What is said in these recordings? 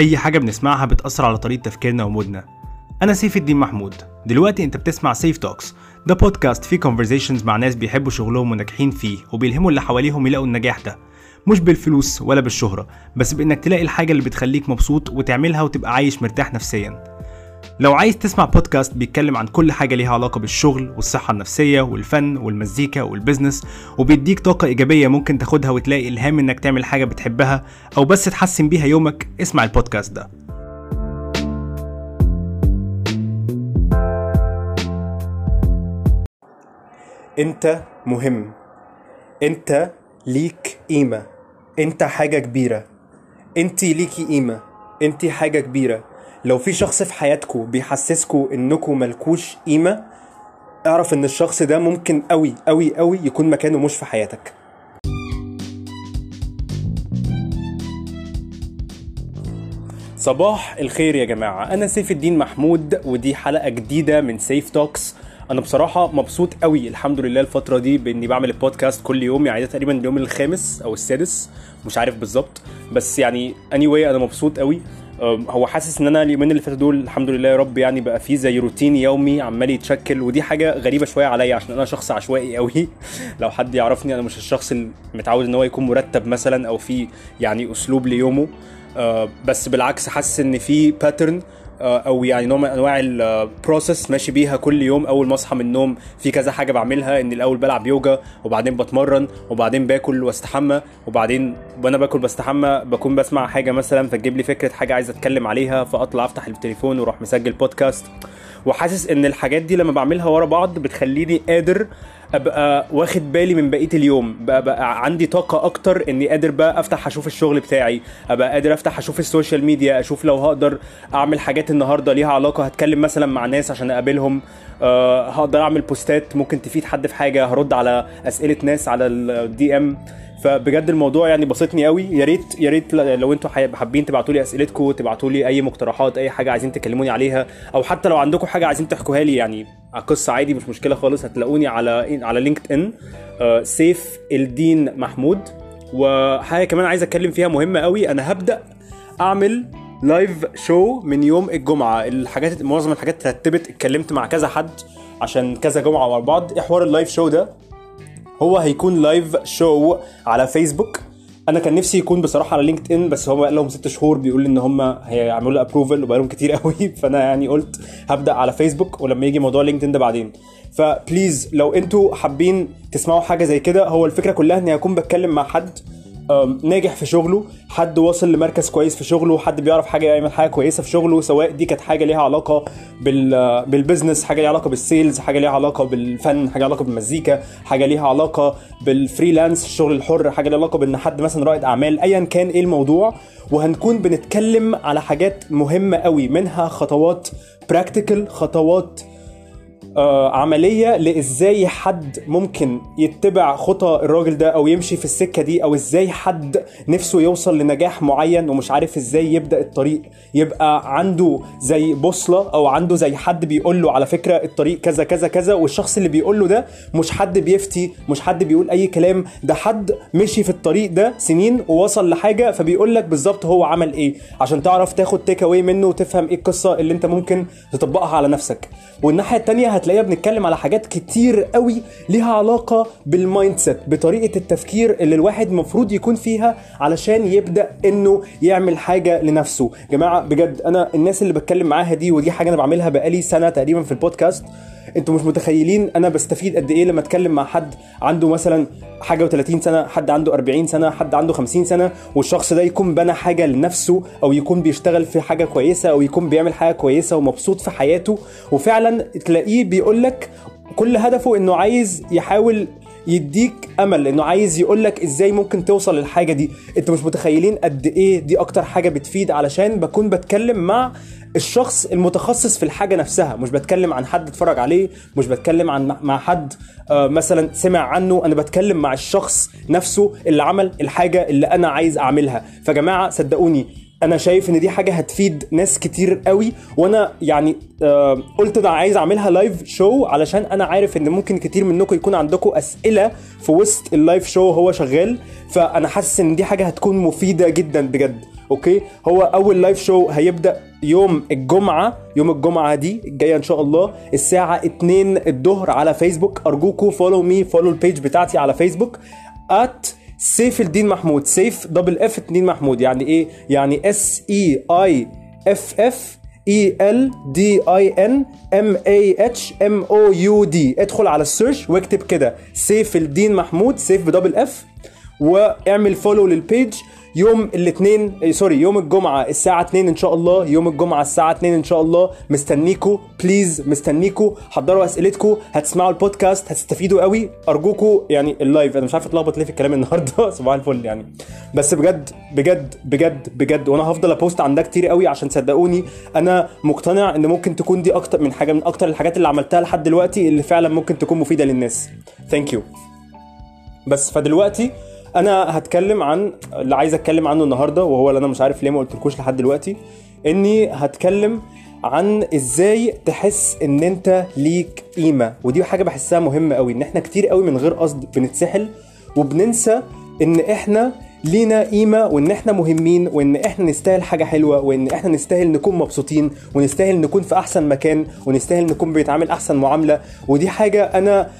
أي حاجة بنسمعها بتأثر على طريقة تفكيرنا و mood نا. أنا سيف الدين محمود. دلوقتي أنت بتسمع سيف Talks ده بودكاست فيه conversations مع ناس بيحبوا شغلهم وناجحين فيه وبيلهموا اللي حواليهم يلاقوا النجاح ده. مش بالفلوس ولا بالشهرة بس بإنك تلاقي الحاجة اللي بتخليك مبسوط وتعملها وتبقى عايش مرتاح نفسيا. لو عايز تسمع بودكاست بيتكلم عن كل حاجة ليها علاقة بالشغل والصحة النفسية والفن والمزيكا وال business وبيديك طاقة إيجابية ممكن تاخدها وتلاقي إلهام إنك تعمل حاجة بتحبها أو بس تحسن بيها يومك اسمع البودكاست ده. أنت مهم. أنت ليك قيمة. أنت حاجة كبيرة. انت ليكي قيمة. انت حاجة كبيرة. لو في شخص في حياتكو بيحسسكو انكو ملكوش قيمة اعرف ان الشخص ده ممكن قوي قوي قوي يكون مكانه مش في حياتك. صباح الخير يا جماعة. أنا سيف الدين محمود ودي حلقة جديدة من سيف Talks أنا بصراحة مبسوط قوي الحمد لله الفترة دي بإني بعمل البودكاست كل يوم يعني تقريبا اليوم الخامس أو السادس مش عارف بالظبط. بس يعني anyway أنا مبسوط قوي. هو حاسس إن أنا اليومين اللي فاتوا دول الحمد لله يا رب يعني بقى في زي روتين يومي عمال يتشكل ودي حاجة غريبة شوية عليا عشان أنا شخص عشوائي قوي لو حد يعرفني أنا مش الشخص المتعود إن هو يكون مرتب مثلا أو في يعني أسلوب ليومه. آه، بس بالعكس حاسس إن في pattern أو يعني نوع من أنواع ال process ماشي بيها كل يوم. أول ما أصحى من النوم في كذا حاجة بعملها ان الأول بلعب يوجا وبعدين بتمرن وبعدين باكل واستحمى وبعدين وأنا باكل بستحمى بكون بسمع حاجة مثلا فتجيب لي فكرة حاجة عايز أتكلم عليها فأطلع أفتح التليفون وأروح مسجل بودكاست وحاسس إن الحاجات دي لما بعملها ورا بعض بتخليني قادر أبقى واخد بالي من بقية اليوم. بقى, بقى عندي طاقة أكتر إني قادر بقى أفتح أشوف الشغل بتاعي. أبقى قادر أفتح أشوف ال social media أشوف لو هقدر أعمل حاجات النهارده ليها علاقة. هتكلم مثلا مع ناس عشان أقابلهم. أه هقدر أعمل بوستات ممكن تفيد حد في حاجة. هرد على أسئلة ناس على ال DM فبجد الموضوع يعني بسطني قوي. يا ريت يا ريت لو أنتوا حابين تبعتوا لي أسئلتكم تبعتوا لي أي مقترحات أي حاجة عايزين تكلموني عليها أو حتى لو عندكم حاجة عايزين تحكوها لي يعني. قصة عادي مش مشكلة خالص. هتلاقوني على على LinkedIn آه، سيف الدين محمود. وحاجة كمان عايز أتكلم فيها مهمة قوي أنا هبدأ أعمل live show من يوم الجمعة. الحاجات معظم الحاجات ترتبت اتكلمت مع كذا حد عشان كذا جمعة ورا بعض. إيه حوار ال live show ده؟ هو هيكون live show على فيسبوك أنا كان نفسي يكون بصراحة على لينكد ان بس هم بقى لهم ست شهور بيقول إن هم هيعملوا له approval وبقالهم كتير قوي. فأنا يعني قلت هبدأ على فيسبوك ولما يجي موضوع لينكد ان ده بعدين. ف please لو أنتوا حابين تسمعوا حاجة زي كده هو الفكرة كلها إني هكون بتكلم مع حد ناجح في شغله حد واصل لمركز كويس في شغله حد بيعرف حاجة يعمل حاجة كويسة في شغله سواء دي كانت حاجة ليها علاقة بال بال business حاجة ليها علاقة بال sales حاجة ليها علاقة بالفن حاجة ليها علاقة بالمزيكا حاجة ليها علاقة بال freelance الشغل الحر حاجة ليها علاقة بإن حد مثلا رائد أعمال ايا كان إيه الموضوع. وهنكون بنتكلم على حاجات مهمة قوي منها خطوات براكتيكال خطوات عملية لإزاي حد ممكن يتبع خطى الراجل ده أو يمشي في السكة دي أو إزاي حد نفسه يوصل لنجاح معين ومش عارف إزاي يبدأ الطريق. يبقى عنده زي بوصلة أو عنده زي حد بيقول له على فكرة الطريق كذا كذا كذا والشخص اللي بيقول له ده مش حد بيفتي مش حد بيقول أي كلام. ده حد مشي في الطريق ده سنين ووصل لحاجة فبيقول لك بالظبط هو عمل إيه. عشان تعرف تاخد take away منه وتفهم إيه القصة اللي أنت ممكن تطبقها على نفسك. والناحية التانية هتلاقيها بنتكلم على حاجات كتير قوي ليها علاقة بال mindset بطريقة التفكير اللي الواحد المفروض يكون فيها علشان يبدأ إنه يعمل حاجة لنفسه. جماعة بجد أنا الناس اللي بتكلم معاها دي ودي حاجة أنا بعملها بقالي سنة تقريبا في البودكاست أنتوا مش متخيلين أنا بستفيد قد إيه لما اتكلم مع حد عنده مثلا حاجة و30 سنة حد عنده 40 سنة حد عنده 50 سنة والشخص ده يكون بنى حاجة لنفسه أو يكون بيشتغل في حاجة كويسة أو يكون بيعمل حاجة كويسة ومبسوط في حياته. وفعلا تلاقيه بيقول لك كل هدفه إنه عايز يحاول يديك أمل إنه عايز يقول لك إزاي ممكن توصل للحاجة دي. أنتوا مش متخيلين قد إيه دي أكتر حاجة بتفيد علشان بكون بتكلم مع الشخص المتخصص في الحاجة نفسها مش بتكلم عن حد اتفرج عليه مش بتكلم عن مع حد آه، مثلا سمع عنه أنا بتكلم مع الشخص نفسه اللي عمل الحاجة اللي أنا عايز أعملها. فجماعة صدقوني أنا شايف إن دي حاجة هتفيد ناس كتير قوي وأنا يعني آه قلت أنا عايز أعملها live show علشان أنا عارف إن ممكن كتير منكم يكون عندكم أسئلة في وسط ال live show هو شغال. فأنا حاسس إن دي حاجة هتكون مفيدة جدا بجد. okay؟ هو أول live show هيبدأ يوم الجمعة يوم الجمعة دي الجاية إن شاء الله الساعة 2 الظهر على فيسبوك أرجوكوا follow me follow ال page بتاعتي على فيسبوك at سيف الدين محمود سيف double F الدين محمود. يعني إيه؟ يعني S E I F F E L D I N M A H M O U D ادخل على ال search واكتب كده. سيف الدين محمود سيف ب double F واعمل follow لل page يوم الاثنين sorry يوم الجمعة الساعة 2 إن شاء الله يوم الجمعة الساعة 2 إن شاء الله. مستنيكو please مستنيكو حضروا اسئلتكم هتسمعوا البودكاست هتستفيدوا قوي. ارجوكوا يعني ال live أنا مش عارف اتلخبط ليه في الكلام النهارده صباح الفل يعني. بس بجد بجد بجد بجد وأنا هفضل أ post عن ده كتير قوي عشان صدقوني أنا مقتنع إن ممكن تكون دي أكتر من حاجة من أكتر الحاجات اللي عملتها لحد دلوقتي اللي فعلا ممكن تكون مفيدة للناس. thank you بس فدلوقتي أنا هتكلم عن اللي عايز اتكلم عنه النهارده وهو اللي أنا مش عارف ليه ما قلتلكوش لحد دلوقتي اني هتكلم عن إزاي تحس ان انت ليك قيمة. ودي حاجة بحسها مهمة قوي ان إحنا كتير قوي من غير قصد بنتسحل وبننسى ان إحنا لينا قيمة وان إحنا مهمين وان إحنا نستاهل حاجة حلوة وان إحنا نستاهل نكون مبسوطين ونستاهل نكون في احسن مكان ونستاهل نكون بيتعامل احسن معاملة. ودي حاجة أنا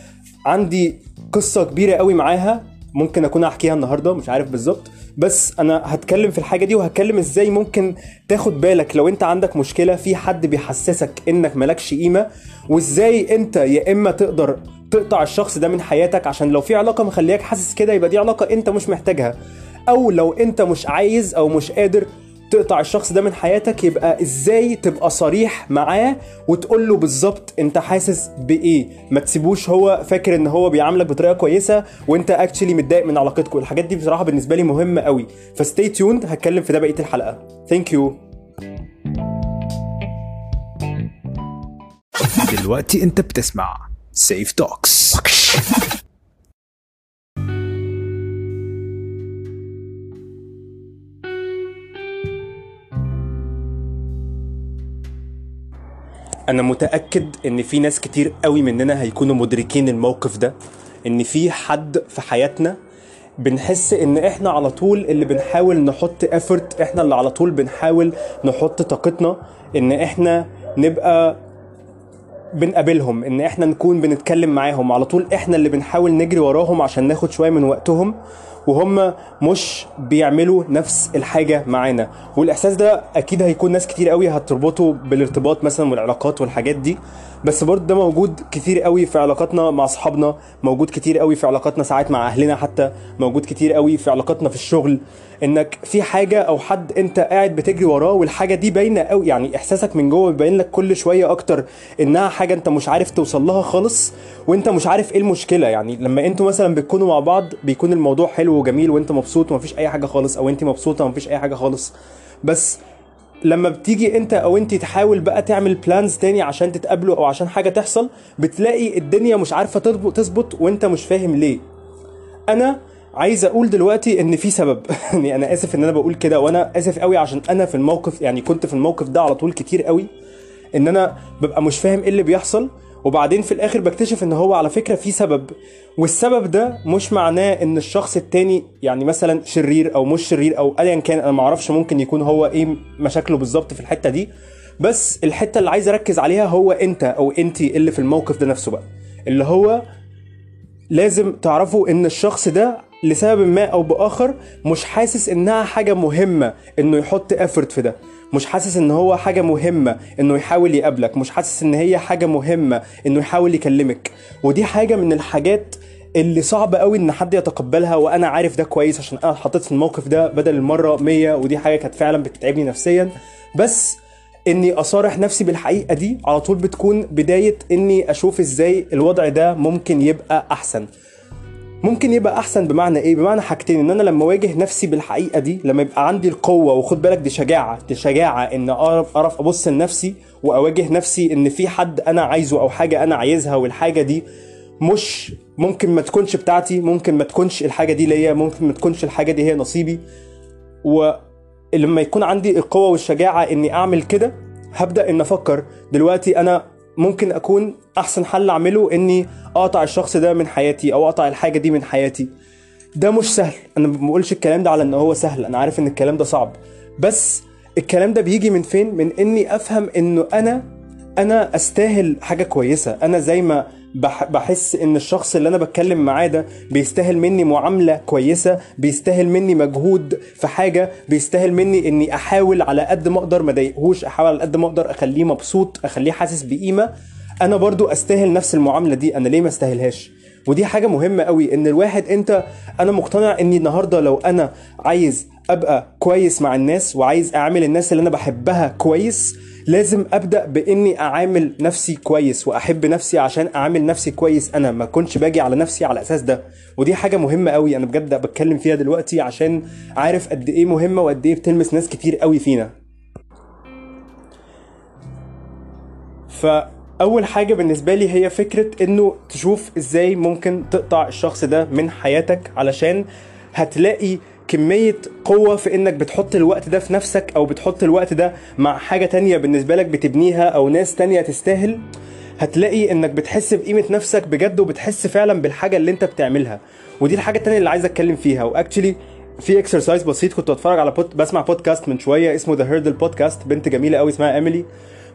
عندي قصة كبيرة قوي معاها ممكن أكون احكيها النهارده مش عارف بالظبط. بس أنا هتكلم في الحاجة دي وهتكلم إزاي ممكن تاخد بالك لو أنت عندك مشكلة في حد بيحسسك إنك مالكش قيمة وإزاي أنت يا إما تقدر تقطع الشخص ده من حياتك عشان لو في علاقة مخلياك حاسس كده يبقى دي علاقة أنت مش محتاجها. أو لو أنت مش عايز أو مش قادر تقطع الشخص ده من حياتك يبقى إزاي تبقى صريح معاه وتقول له بالظبط أنت حاسس بإيه؟ ما تسيبوش هو فاكر إن هو بيعاملك بطريقة كويسة وأنت actually متضايق من علاقتكم. الحاجات دي بصراحة بالنسبة لي مهمة قوي. ف stay tuned هتكلم في ده بقية الحلقة. thank you دلوقتي أنت بتسمع سيف Talks أنا متأكد إن في ناس كتير قوي مننا هيكونوا مدركين الموقف ده إن في حد في حياتنا بنحس إن إحنا على طول اللي بنحاول نحط effort إحنا اللي على طول بنحاول نحط طاقتنا إن إحنا نبقى بنقابلهم إن إحنا نكون بنتكلم معاهم على طول إحنا اللي بنحاول نجري وراهم عشان ناخد شوية من وقتهم. وهم مش بيعملوا نفس الحاجة معانا. والإحساس ده أكيد هيكون ناس كتير قوي هتربطه بالارتباط مثلا والعلاقات والحاجات دي. بس برضه ده موجود كتير قوي في علاقاتنا مع أصحابنا موجود كتير قوي في علاقاتنا ساعات مع أهلنا حتى موجود كتير قوي في علاقاتنا في الشغل. إنك في حاجة أو حد أنت قاعد بتجري وراه والحاجة دي باينة قوي يعني إحساسك من جوه بيبين لك كل شوية أكتر إنها حاجة أنت مش عارف توصل لها خالص وأنت مش عارف إيه المشكلة. يعني لما أنتوا مثلا بتكونوا مع بعض بيكون الموضوع حلو وجميل وانت مبسوط ومفيش اي حاجة خالص أو انت مبسوطة ومفيش اي حاجة خالص. بس لما بتيجي انت أو انت تحاول بقى تعمل plans تاني عشان تتقابلوا أو عشان حاجة تحصل بتلاقي الدنيا مش عارفة تظبط وانت مش فاهم ليه. أنا عايز أقول دلوقتي ان في سبب. يعني أنا آسف ان أنا بقول كده وأنا آسف قوي عشان أنا في الموقف يعني كنت في الموقف ده على طول كتير قوي ان أنا ببقى مش فاهم إيه اللي بيحصل وبعدين في الآخر بكتشف إن هو على فكرة في سبب والسبب ده مش معناه إن الشخص التاني يعني مثلا شرير أو مش شرير أو ايا كان أنا معرفش ممكن يكون هو إيه مشاكله بالظبط في الحتة دي بس الحتة اللي عايز أركز عليها هو أنت أو انت اللي في الموقف ده نفسه بقى. اللي هو لازم تعرفوا إن الشخص ده لسبب ما أو بآخر مش حاسس إنها حاجة مهمة إنه يحط افورت في ده. مش حاسس إن هو حاجة مهمة إنه يحاول يقابلك. مش حاسس إن هي حاجة مهمة إنه يحاول يكلمك. ودي حاجة من الحاجات اللي صعب قوي إن حد يتقبلها وأنا عارف ده كويس عشان أنا اتحطيت في الموقف ده بدل المرة 100 ودي حاجة كانت فعلا بتتعبني نفسيا. بس إني أصارح نفسي بالحقيقة دي على طول بتكون بداية إني أشوف إزاي الوضع ده ممكن يبقى أحسن. ممكن يبقى أحسن بمعنى إيه؟ بمعنى حاجتين إن أنا لما اواجه نفسي بالحقيقة دي لما يبقى عندي القوة وخد بالك دي شجاعة دي شجاعة إن أعرف أعرف أبص لنفسي وأواجه نفسي إن في حد أنا عايزه أو حاجة أنا عايزها والحاجة دي مش ممكن ما تكونش بتاعتي ممكن ما تكونش الحاجة دي ليا ممكن ما تكونش الحاجة دي هي نصيبي. ولما يكون عندي القوة والشجاعة إني أعمل كده هبدأ إن أفكر دلوقتي أنا ممكن أكون أحسن حل أعمله إني أقطع الشخص ده من حياتي أو أقطع الحاجة دي من حياتي. ده مش سهل. أنا ما بقولش الكلام ده على إن هو سهل. أنا عارف إن الكلام ده صعب. بس الكلام ده بيجي من فين؟ من إني أفهم إنه أنا أنا أستاهل حاجة كويسة. أنا زي ما بحس إن الشخص اللي أنا بتكلم معاه ده بيستاهل مني معاملة كويسة بيستاهل مني مجهود في حاجة بيستاهل مني إني أحاول على قد ما أقدر ما اضايقهوش أحاول على قد ما أقدر أخليه مبسوط أخليه حاسس بقيمة. أنا برضو أستاهل نفس المعاملة دي أنا ليه ما أستاهلهاش؟ ودي حاجة مهمة قوي إن الواحد أنت أنا مقتنع إني النهارده لو أنا عايز أبقى كويس مع الناس وعايز اعامل الناس اللي أنا بحبها كويس لازم أبدأ بإني أعامل نفسي كويس وأحب نفسي عشان أعامل نفسي كويس. أنا ما كنتش باجي على نفسي على أساس ده. ودي حاجة مهمة قوي أنا بجد بتكلم فيها دلوقتي عشان عارف قد إيه مهمة وقد إيه بتلمس ناس كتير قوي فينا. فأول حاجة بالنسبة لي هي فكرة إنه تشوف إزاي ممكن تقطع الشخص ده من حياتك علشان هتلاقي كمية قوة في إنك بتحط الوقت ده في نفسك أو بتحط الوقت ده مع حاجة تانية بالنسبة لك بتبنيها أو ناس تانية تستاهل هتلاقي إنك بتحس بقيمة نفسك بجد وبتحس فعلا بالحاجة اللي أنت بتعملها. ودي الحاجة التانية اللي عايز أتكلم فيها. و actually في exercise بسيط كنت بتفرج على pod بسمع بودكاست من شوية اسمه The Hurdle Podcast بنت جميلة قوي اسمها ايميلي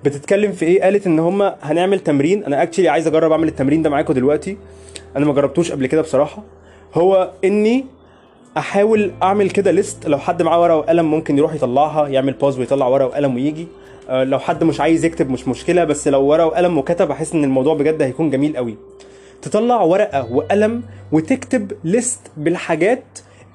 بتتكلم في إيه؟ قالت إن هم هنعمل تمرين. أنا actually عايز أجرب أعمل التمرين ده معاكم دلوقتي. أنا ما جربتوش قبل كده بصراحة. هو إني أحاول أعمل كده list لو حد معاه ورقة وقلم ممكن يروح يطلعها يعمل pause ويطلع ورقة وقلم ويجي. آه، لو حد مش عايز يكتب مش مشكلة بس لو ورقة وقلم وكتب أحس إن الموضوع بجد هيكون جميل قوي. تطلع ورقة وقلم وتكتب list بالحاجات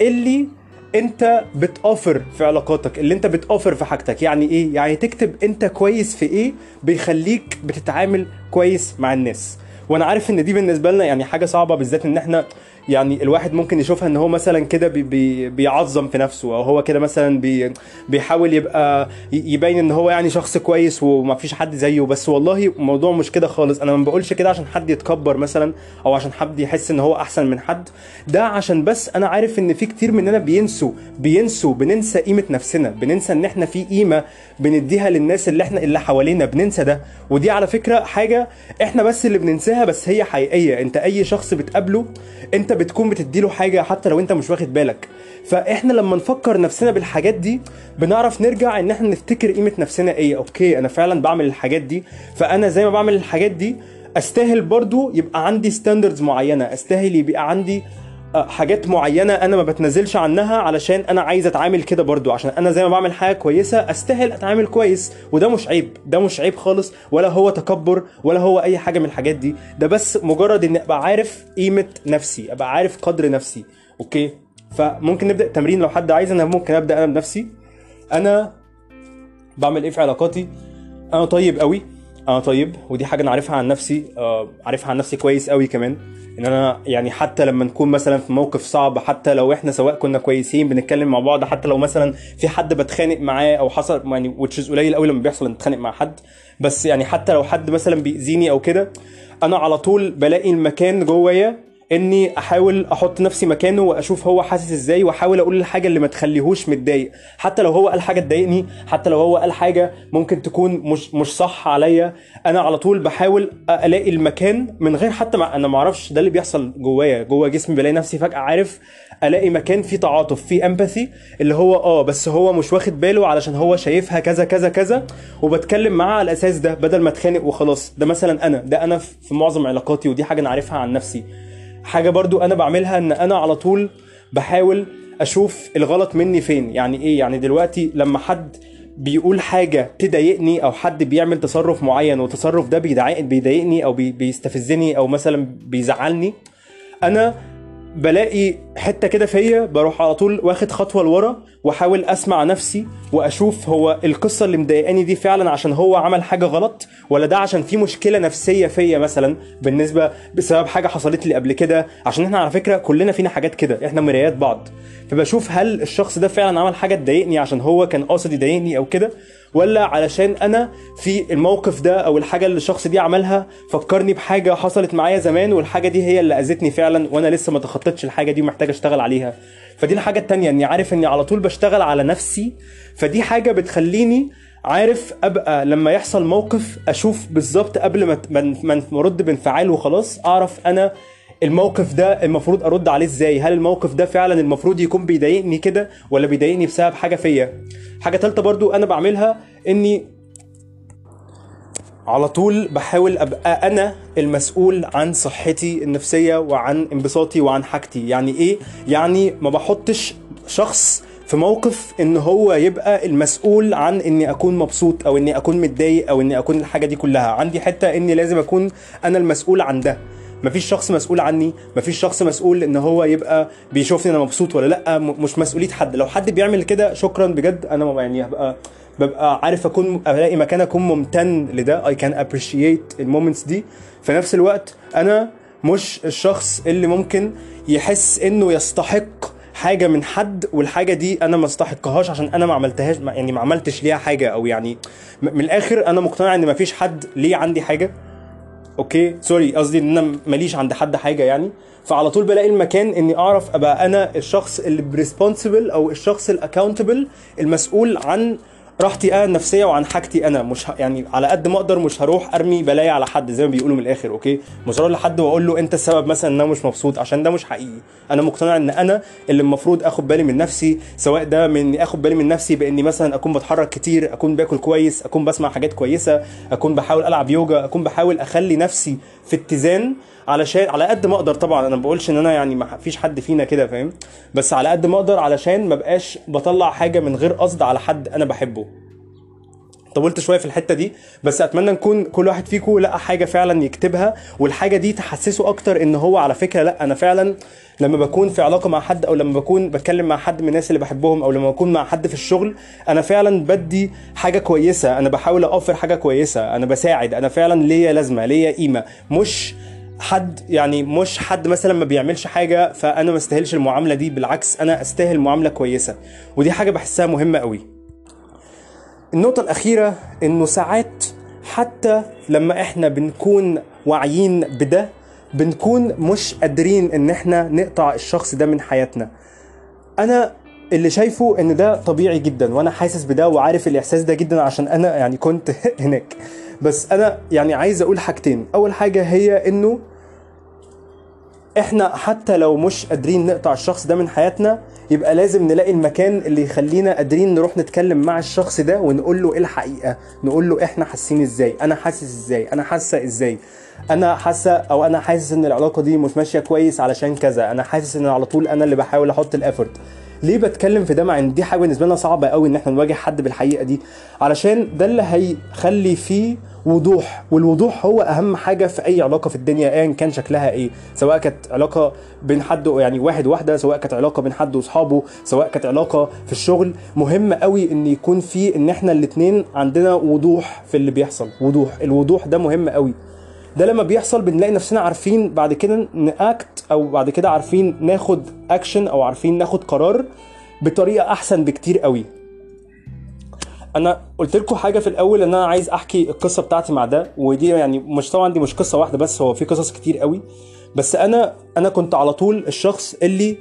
اللي أنت ب offer في علاقاتك اللي أنت ب offer في حاجتك. يعني إيه؟ يعني تكتب أنت كويس في إيه بيخليك بتتعامل كويس مع الناس. وأنا عارف إن دي بالنسبة لنا يعني حاجة صعبة بالذات إن إحنا يعني الواحد ممكن يشوفها إن هو مثلا كده بي بي بيعظم في نفسه أو هو كده مثلا بي بيحاول يبقى يبين إن هو يعني شخص كويس وما فيش حد زيه. بس والله الموضوع مش كده خالص. أنا ما بقولش كده عشان حد يتكبر مثلا أو عشان حد يحس إن هو أحسن من حد. ده عشان بس أنا عارف إن في كتير مننا بينسوا بينسوا بننسى قيمة نفسنا بننسى إن إحنا في قيمة بنديها للناس اللي إحنا اللي حوالينا. بننسى ده. ودي على فكرة حاجة إحنا بس اللي بننساها بس هي حقيقية. أنت أي شخص بتقابله أنت بتكون بتديله حاجة حتى لو انت مش واخد بالك. فاحنا لما نفكر نفسنا بالحاجات دي بنعرف نرجع ان إحنا نفتكر قيمة نفسنا إيه. أوكي أنا فعلا بعمل الحاجات دي. فأنا زي ما بعمل الحاجات دي أستاهل برضو يبقى عندي standards معينة. أستاهل يبقى عندي حاجات معينة أنا ما بتنزلش عنها علشان أنا عايز أتعامل كده برضو. عشان أنا زي ما بعمل حاجة كويسة أستاهل أتعامل كويس. وده مش عيب. ده مش عيب خالص. ولا هو تكبر ولا هو أي حاجة من الحاجات دي. ده بس مجرد إني أبقى عارف قيمة نفسي. أبقى عارف قدر نفسي. أوكي؟ فممكن نبدأ التمرين لو حد عايز. أنا ممكن أبدأ أنا بنفسي. أنا بعمل إيه في علاقاتي؟ أنا طيب قوي أنا طيب ودي حاجة أنا عارفها عن نفسي آه، عارفها عن نفسي كويس قوي كمان إن أنا يعني حتى لما نكون مثلا في موقف صعب حتى لو إحنا سواء كنا كويسين بنتكلم مع بعض حتى لو مثلا في حد بتخانق معاه أو حصل يعني is قليل قوي لما بيحصل إن اتخانق مع حد بس يعني حتى لو حد مثلا بيأذيني أو كده أنا على طول بلاقي المكان جوايا اني احاول أحط نفسي مكانه واشوف هو حاسس إزاي واحاول أقول الحاجة اللي ما تخليهوش متضايق. حتى لو هو قال حاجة تضايقني حتى لو هو قال حاجة ممكن تكون مش مش صح عليا أنا على طول بحاول الاقي المكان من غير حتى ما أنا ما أعرفش ده اللي بيحصل جوايا. جوا جسمي بلاقي نفسي فجأة عارف الاقي مكان فيه تعاطف فيه امباثي اللي هو آه بس هو مش واخد باله علشان هو شايفها كذا كذا كذا وبتكلم معاه على الأساس ده بدل ما اتخانق وخلاص. ده مثلا أنا ده أنا في معظم علاقاتي ودي حاجة أنا عارفها عن نفسي. حاجة برضو أنا بعملها إن أنا على طول بحاول أشوف الغلط مني فين. يعني إيه؟ يعني دلوقتي لما حد بيقول حاجة تضايقني أو حد بيعمل تصرف معين والتصرف ده بيضايق- بيضايقني أو بي- بيستفزني أو مثلا بيزعلني أنا بلاقي حتة كده فيا بروح على طول واخد خطوة لورا وأحاول أسمع نفسي وأشوف هو القصة اللي مضايقاني دي فعلا عشان هو عمل حاجة غلط ولا ده عشان في مشكلة نفسية فيا مثلا بالنسبة بسبب حاجة حصلت لي قبل كده؟ عشان إحنا على فكرة كلنا فينا حاجات كده إحنا مرايات بعض. فبشوف هل الشخص ده فعلا عمل حاجة تضايقني عشان هو كان قاصد يضايقني أو كده ولا علشان أنا في الموقف ده أو الحاجة اللي الشخص دي عملها فكرني بحاجة حصلت معايا زمان والحاجة دي هي اللي أذتني فعلا وأنا لسه ما تخطيتش الحاجة دي ومحتاج أشتغل عليها. فدي الحاجة التانية إني عارف إني على طول بشتغل على نفسي. فدي حاجة بتخليني عارف أبقى لما يحصل موقف أشوف بالظبط قبل ما ما ارد بانفعال وخلاص أعرف أنا الموقف ده المفروض أرد عليه إزاي؟ هل الموقف ده فعلا المفروض يكون بيضايقني كده ولا بيضايقني بسبب حاجة فيا؟ حاجة تالتة برضو أنا بعملها إني على طول بحاول أبقى أنا المسؤول عن صحتي النفسية وعن انبساطي وعن حاجتي. يعني إيه؟ يعني ما بحطش شخص في موقف إن هو يبقى المسؤول عن إني أكون مبسوط أو إني أكون متضايق أو إني أكون الحاجة دي كلها. عندي حتة إني لازم أكون أنا المسؤول عن ده. مفيش شخص مسؤول عني مفيش شخص مسؤول إن هو يبقى بيشوفني أنا مبسوط ولا لأ مش مسؤولية حد. لو حد بيعمل كده شكرا بجد. أنا يعني هبقى ببقى عارف أكون ألاقي مكان أكون ممتن لده. I can appreciate المومنتس دي. في نفس الوقت أنا مش الشخص اللي ممكن يحس إنه يستحق حاجة من حد والحاجة دي أنا ما استحقهاش عشان أنا ما عملتهاش يعني ما عملتش ليها حاجة أو يعني من الآخر أنا مقتنع إن ما فيش حد ليه عندي حاجة. أوكي؟ sorry قصدي إن أنا ماليش عند حد حاجة يعني. فعلى طول بلاقي المكان إني أعرف أبقى أنا الشخص اللي أو الشخص ال accountable المسؤول عن راحتي أنا النفسية وعن حاجتي أنا مش. يعني على قد ما أقدر مش هروح ارمي بلايا على حد زي ما بيقولوا من الآخر أوكي مش هروح لحد واقول له انت السبب مثلا إن أنا مش مبسوط عشان ده مش حقيقي أنا مقتنع إن أنا اللي المفروض آخد بالي من نفسي سواء ده من آخد بالي من نفسي بإني مثلا أكون بتحرك كتير أكون باكل كويس أكون بسمع حاجات كويسة أكون بحاول ألعب يوجا أكون بحاول أخلي نفسي في اتزان علشان على قد ما أقدر طبعا أنا ما بقولش إن أنا يعني ما فيش حد فينا كده فاهم؟ بس على قد ما أقدر علشان ما بقاش بطلع حاجة من غير قصد على حد أنا بحبه. طولت شوية في الحتة دي بس أتمنى نكون كل واحد فيكم لقى حاجة فعلا يكتبها والحاجة دي تحسسه أكتر إن هو على فكرة لأ أنا فعلا لما بكون في علاقة مع حد أو لما بكون بتكلم مع حد من الناس اللي بحبهم أو لما بكون مع حد في الشغل أنا فعلا بدي حاجة كويسة أنا بحاول أوفر حاجة كويسة أنا بساعد أنا فعلا ليا لازمة ليا قيمة مش حد يعني مش حد مثلا ما بيعملش حاجة فأنا ما استاهلش المعاملة دي بالعكس أنا أستاهل معاملة كويسة ودي حاجة بحسها مهمة قوي النقطة الأخيرة إنه ساعات حتى لما إحنا بنكون واعيين بده بنكون مش قادرين إن إحنا نقطع الشخص ده من حياتنا. أنا اللي شايفه إن ده طبيعي جدا وأنا حاسس بده وعارف الإحساس ده جدا عشان أنا يعني كنت هناك. بس أنا يعني عايز أقول حاجتين، أول حاجة هي إنه إحنا حتى لو مش قادرين نقطع الشخص ده من حياتنا يبقى لازم نلاقي المكان اللي يخلينا قادرين نروح نتكلم مع الشخص ده ونقول له إيه الحقيقة نقول له إحنا حاسين إزاي أنا حاسس إزاي أنا حاسة إزاي. أنا حاسة أو أنا حاسس إن العلاقة دي مش ماشية كويس علشان كذا أنا حاسس إن على طول أنا اللي بحاول أحط الافورت ليه بتكلم في ده مع إن دي حاجة بالنسبة لنا صعبة قوي إن إحنا نواجه حد بالحقيقة دي؟ علشان ده اللي هيخلي فيه وضوح والوضوح هو أهم حاجة في أي علاقة في الدنيا ايا كان شكلها إيه سواء كانت علاقة بين حد يعني واحد واحدة سواء كانت علاقة بين حد وأصحابه سواء كانت علاقة في الشغل. مهم قوي إن يكون في إن إحنا الاتنين عندنا وضوح في اللي بيحصل وضوح. الوضوح ده مهم قوي. ده لما بيحصل بنلاقي نفسنا عارفين بعد كده ناكت أو بعد كده عارفين ناخد اكشن أو عارفين ناخد قرار بطريقة أحسن بكتير قوي. أنا قلت لكم حاجة في الأول إن أنا عايز أحكي القصة بتاعتي مع ده ودي يعني مش طبعا دي مش قصة واحدة بس هو في قصص كتير قوي. بس أنا أنا كنت على طول الشخص اللي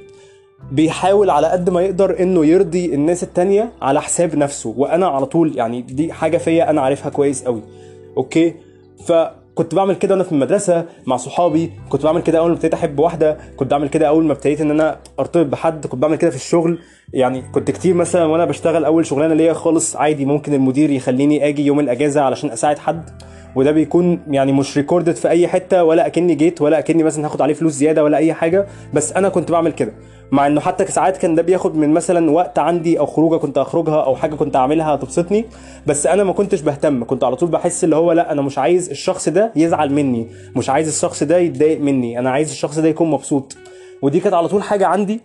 بيحاول على قد ما يقدر إنه يرضي الناس التانية على حساب نفسه وأنا على طول يعني دي حاجة فيا أنا عارفها كويس قوي. أوكي؟ فكنت بعمل كده وأنا في المدرسة مع صحابي كنت بعمل كده أول ما ابتديت أحب واحدة كنت بعمل كده أول ما ابتديت إن أنا أرتبط بحد كنت بعمل كده في الشغل. يعني كنت كتير مثلا وأنا بشتغل أول شغلانة ليا خالص عادي ممكن المدير يخليني آجي يوم الأجازة علشان أساعد حد. وده بيكون يعني مش ريكوردد في أي حتة ولا أكني جيت ولا أكني مثلا هاخد عليه فلوس زيادة ولا أي حاجة بس أنا كنت بعمل كده. مع إنه حتى ساعات كان ده بياخد من مثلا وقت عندي أو خروجة كنت أخرجها أو حاجة كنت أعملها تبسطني بس أنا ما كنتش بهتم كنت على طول بحس اللي هو لا أنا مش عايز الشخص ده يزعل مني مش عايز الشخص ده يتضايق مني أنا عايز الشخص ده يكون مبسوط. ودي كانت على طول حاجة عندي.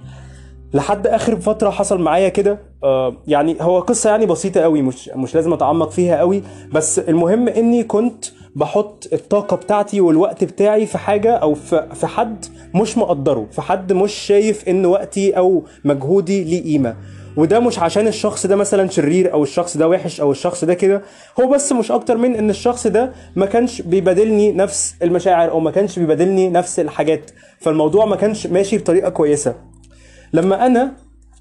لحد آخر فترة حصل معايا كده آه يعني هو قصة يعني بسيطة قوي مش مش لازم أتعمق فيها قوي بس المهم إني كنت بحط الطاقة بتاعتي والوقت بتاعي في حاجة أو في في حد مش مقدره في حد مش شايف إن وقتي أو مجهودي ليه قيمة. وده مش عشان الشخص ده مثلا شرير أو الشخص ده وحش أو الشخص ده كده هو بس مش أكتر من إن الشخص ده ما كانش بيبادلني نفس المشاعر أو ما كانش بيبادلني نفس الحاجات. فالموضوع ما كانش ماشي بطريقة كويسة. لما أنا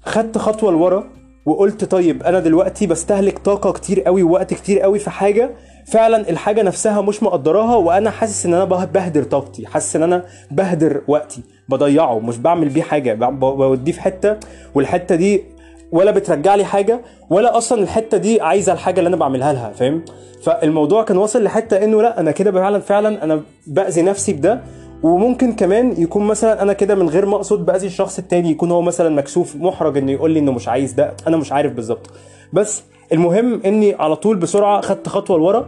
خدت خطوة لورا وقلت طيب أنا دلوقتي بستهلك طاقة كتير قوي ووقت كتير قوي في حاجة فعلا الحاجة نفسها مش مقدراها وأنا حاسس إن أنا به- بهدر طاقتي حاسس إن أنا بهدر وقتي بضيعه مش بعمل بيه حاجة بوديه في حتة والحتة دي ولا بترجع لي حاجة ولا أصلا الحتة دي عايزة الحاجة اللي أنا بعملها لها فاهم؟ فالموضوع كان واصل لحتة إنه لأ أنا كده فعلا فعلا أنا بأذي نفسي بده وممكن كمان يكون مثلا أنا كده من غير ما أقصد بأذي الشخص التاني يكون هو مثلا مكسوف محرج إنه يقول لي إنه مش عايز ده أنا مش عارف بالظبط. بس المهم إني على طول بسرعة خدت خطوة لورا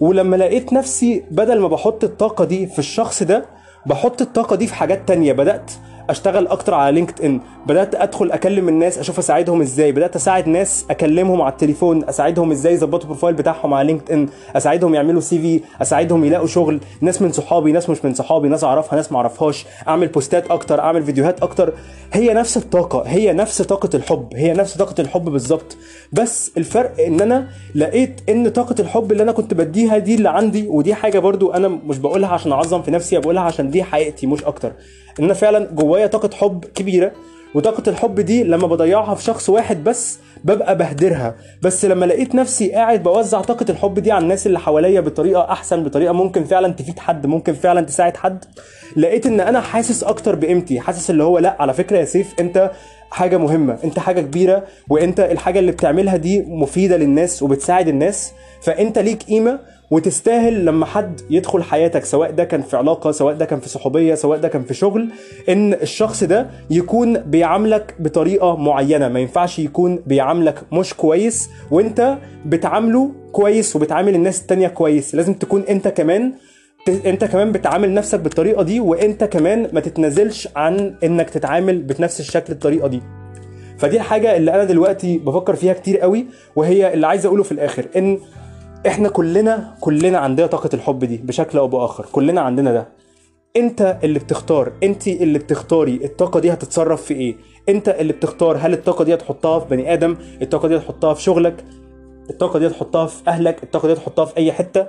ولما لقيت نفسي بدل ما بحط الطاقة دي في الشخص ده بحط الطاقة دي في حاجات تانية. بدأت أشتغل أكتر على لينكد ان بدأت أدخل أكلم الناس أشوف أساعدهم إزاي. بدأت أساعد ناس أكلمهم على التليفون أساعدهم إزاي يظبطوا ال profile بتاعهم على لينكد ان أساعدهم يعملوا سي في أساعدهم يلاقوا شغل. ناس من صحابي ناس مش من صحابي ناس أعرفها ناس ما اعرفهاش أعمل بوستات أكتر أعمل فيديوهات أكتر. هي نفس الطاقة هي نفس طاقة الحب هي نفس طاقة الحب بالظبط. بس الفرق إن أنا لقيت إن طاقة الحب اللي أنا كنت بديها دي اللي عندي ودي حاجة برضو أنا مش بقولها عشان أعظم في نفسي بقولها عشان دي حقيقتي مش أكتر. إن أنا فعلا جوايا طاقة حب كبيرة وطاقة الحب دي لما بضيعها في شخص واحد بس ببقى بهدرها. بس لما لقيت نفسي قاعد بوزع طاقة الحب دي على الناس اللي حواليا بطريقة أحسن بطريقة ممكن فعلا تفيد حد ممكن فعلا تساعد حد لقيت إن أنا حاسس أكتر بقيمتي. حاسس اللي هو لأ على فكرة يا سيف أنت حاجة مهمة أنت حاجة كبيرة وأنت الحاجة اللي بتعملها دي مفيدة للناس وبتساعد الناس. فأنت ليك قيمة وتستاهل لما حد يدخل حياتك سواء ده كان في علاقة سواء ده كان في صحوبية سواء ده كان في شغل إن الشخص ده يكون بيعاملك بطريقة معينة. ما ينفعش يكون بيعاملك مش كويس وأنت بتعامله كويس وبتعامل الناس التانية كويس. لازم تكون أنت كمان أنت كمان بتعامل نفسك بالطريقة دي وأنت كمان ما تتنازلش عن إنك تتعامل بنفس الشكل الطريقة دي. فدي الحاجة اللي أنا دلوقتي بفكر فيها كتير قوي وهي اللي عايز أقوله في الآخر إن إحنا كلنا كلنا عندنا طاقة الحب دي بشكل أو بآخر. كلنا عندنا ده. انت اللي بتختار. انت اللي بتختاري الطاقة دي هتتصرف في إيه. انت اللي بتختار هل الطاقة دي هتحطها في بني آدم الطاقة دي هتحطها في شغلك الطاقة دي هتحطها في أهلك الطاقة دي هتحطها في أي حتة.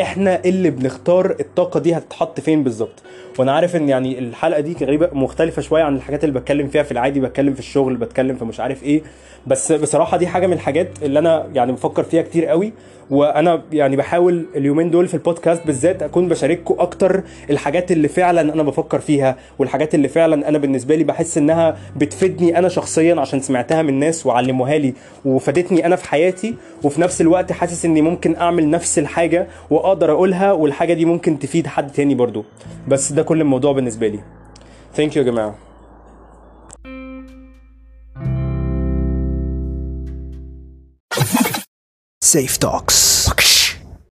إحنا اللي بنختار الطاقة دي هتتحط فين بالظبط. وأنا عارف ان يعني الحلقة دي غريبه مختلفه شوية عن الحاجات اللي بتكلم فيها في العادي بتكلم في الشغل بتكلم في مش عارف إيه. بس بصراحه دي حاجة من الحاجات اللي أنا يعني بفكر فيها كتير قوي. وأنا يعني بحاول اليومين دول في البودكاست بالذات اكون بشارككم أكتر الحاجات اللي فعلا أنا بفكر فيها والحاجات اللي فعلا أنا بالنسبة لي بحس انها بتفيدني أنا شخصيا عشان سمعتها من ناس وعلموها لي وفادتني أنا في حياتي. وفي نفس الوقت حاسس اني ممكن اعمل نفس الحاجة واقدر اقولها والحاجة دي ممكن تفيد حد تاني برضو. بس ده كل الموضوع بالنسبة لي. thank you يا جماعة. Seif Talks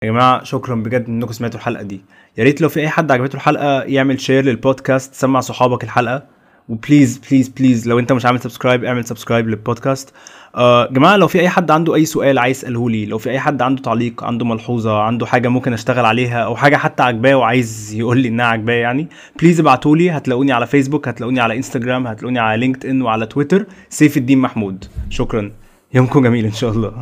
يا جماعة شكرا بجد إنكم سمعتوا الحلقة دي. يا ريت لو في أي حد عجبته الحلقة يعمل share لل podcast سمع صحابك الحلقة. و please please please لو انت مش عامل subscribe اعمل subscribe لل podcast آه جماعة لو في أي حد عنده أي سؤال عايز يسأله لي لو في أي حد عنده تعليق عنده ملحوظة عنده حاجة ممكن أشتغل عليها أو حاجة حتى عجباه وعايز يقول لي إنها عجباه يعني please ابعتوا لي هتلاقوني على فيسبوك هتلاقوني على انستجرام هتلاقوني على لينكد ان وعلى تويتر سيف الدين محمود. شكرا. يومكم جميل إن شاء الله.